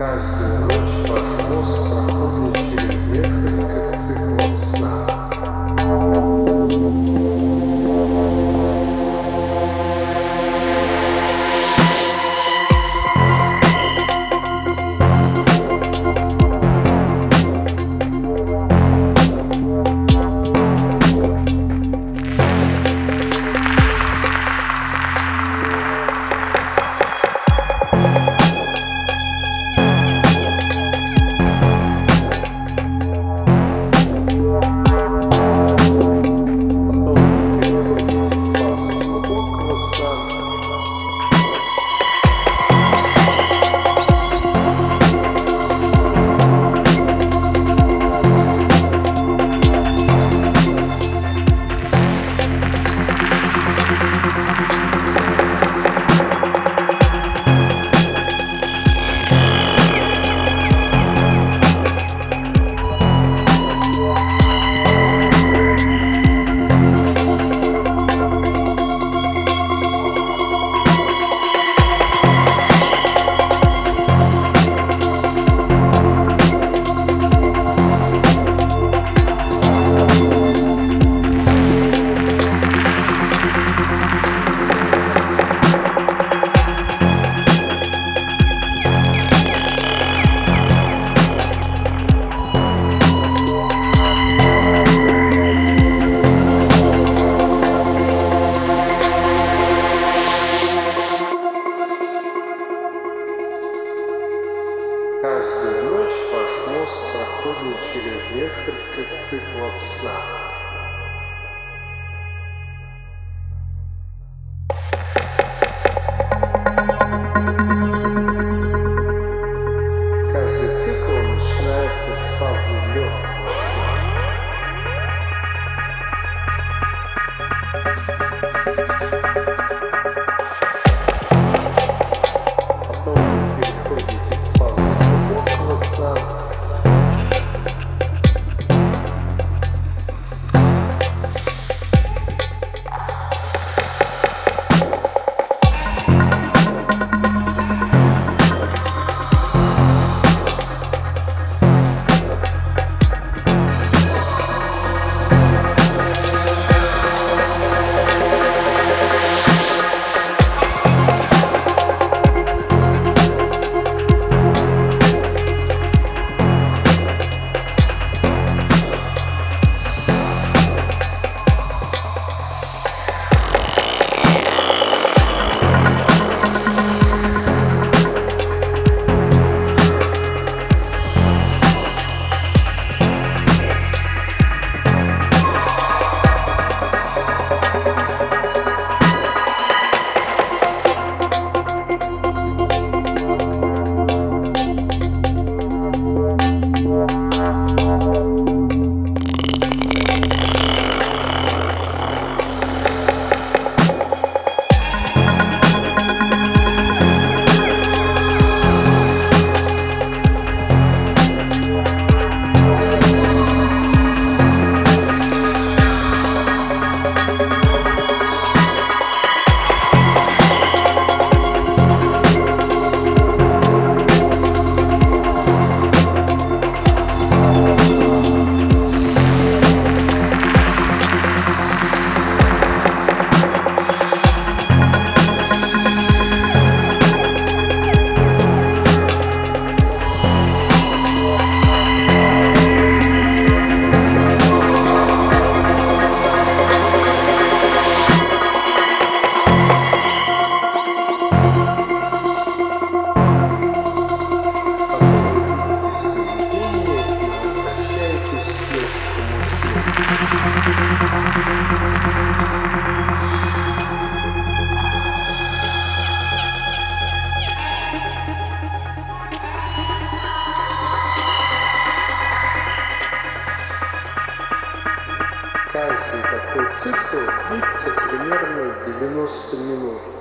Каждую ночь ваш мозг проходит через несколько циклов сна. несколько циклов сна. цикл длится примерно 90 минут.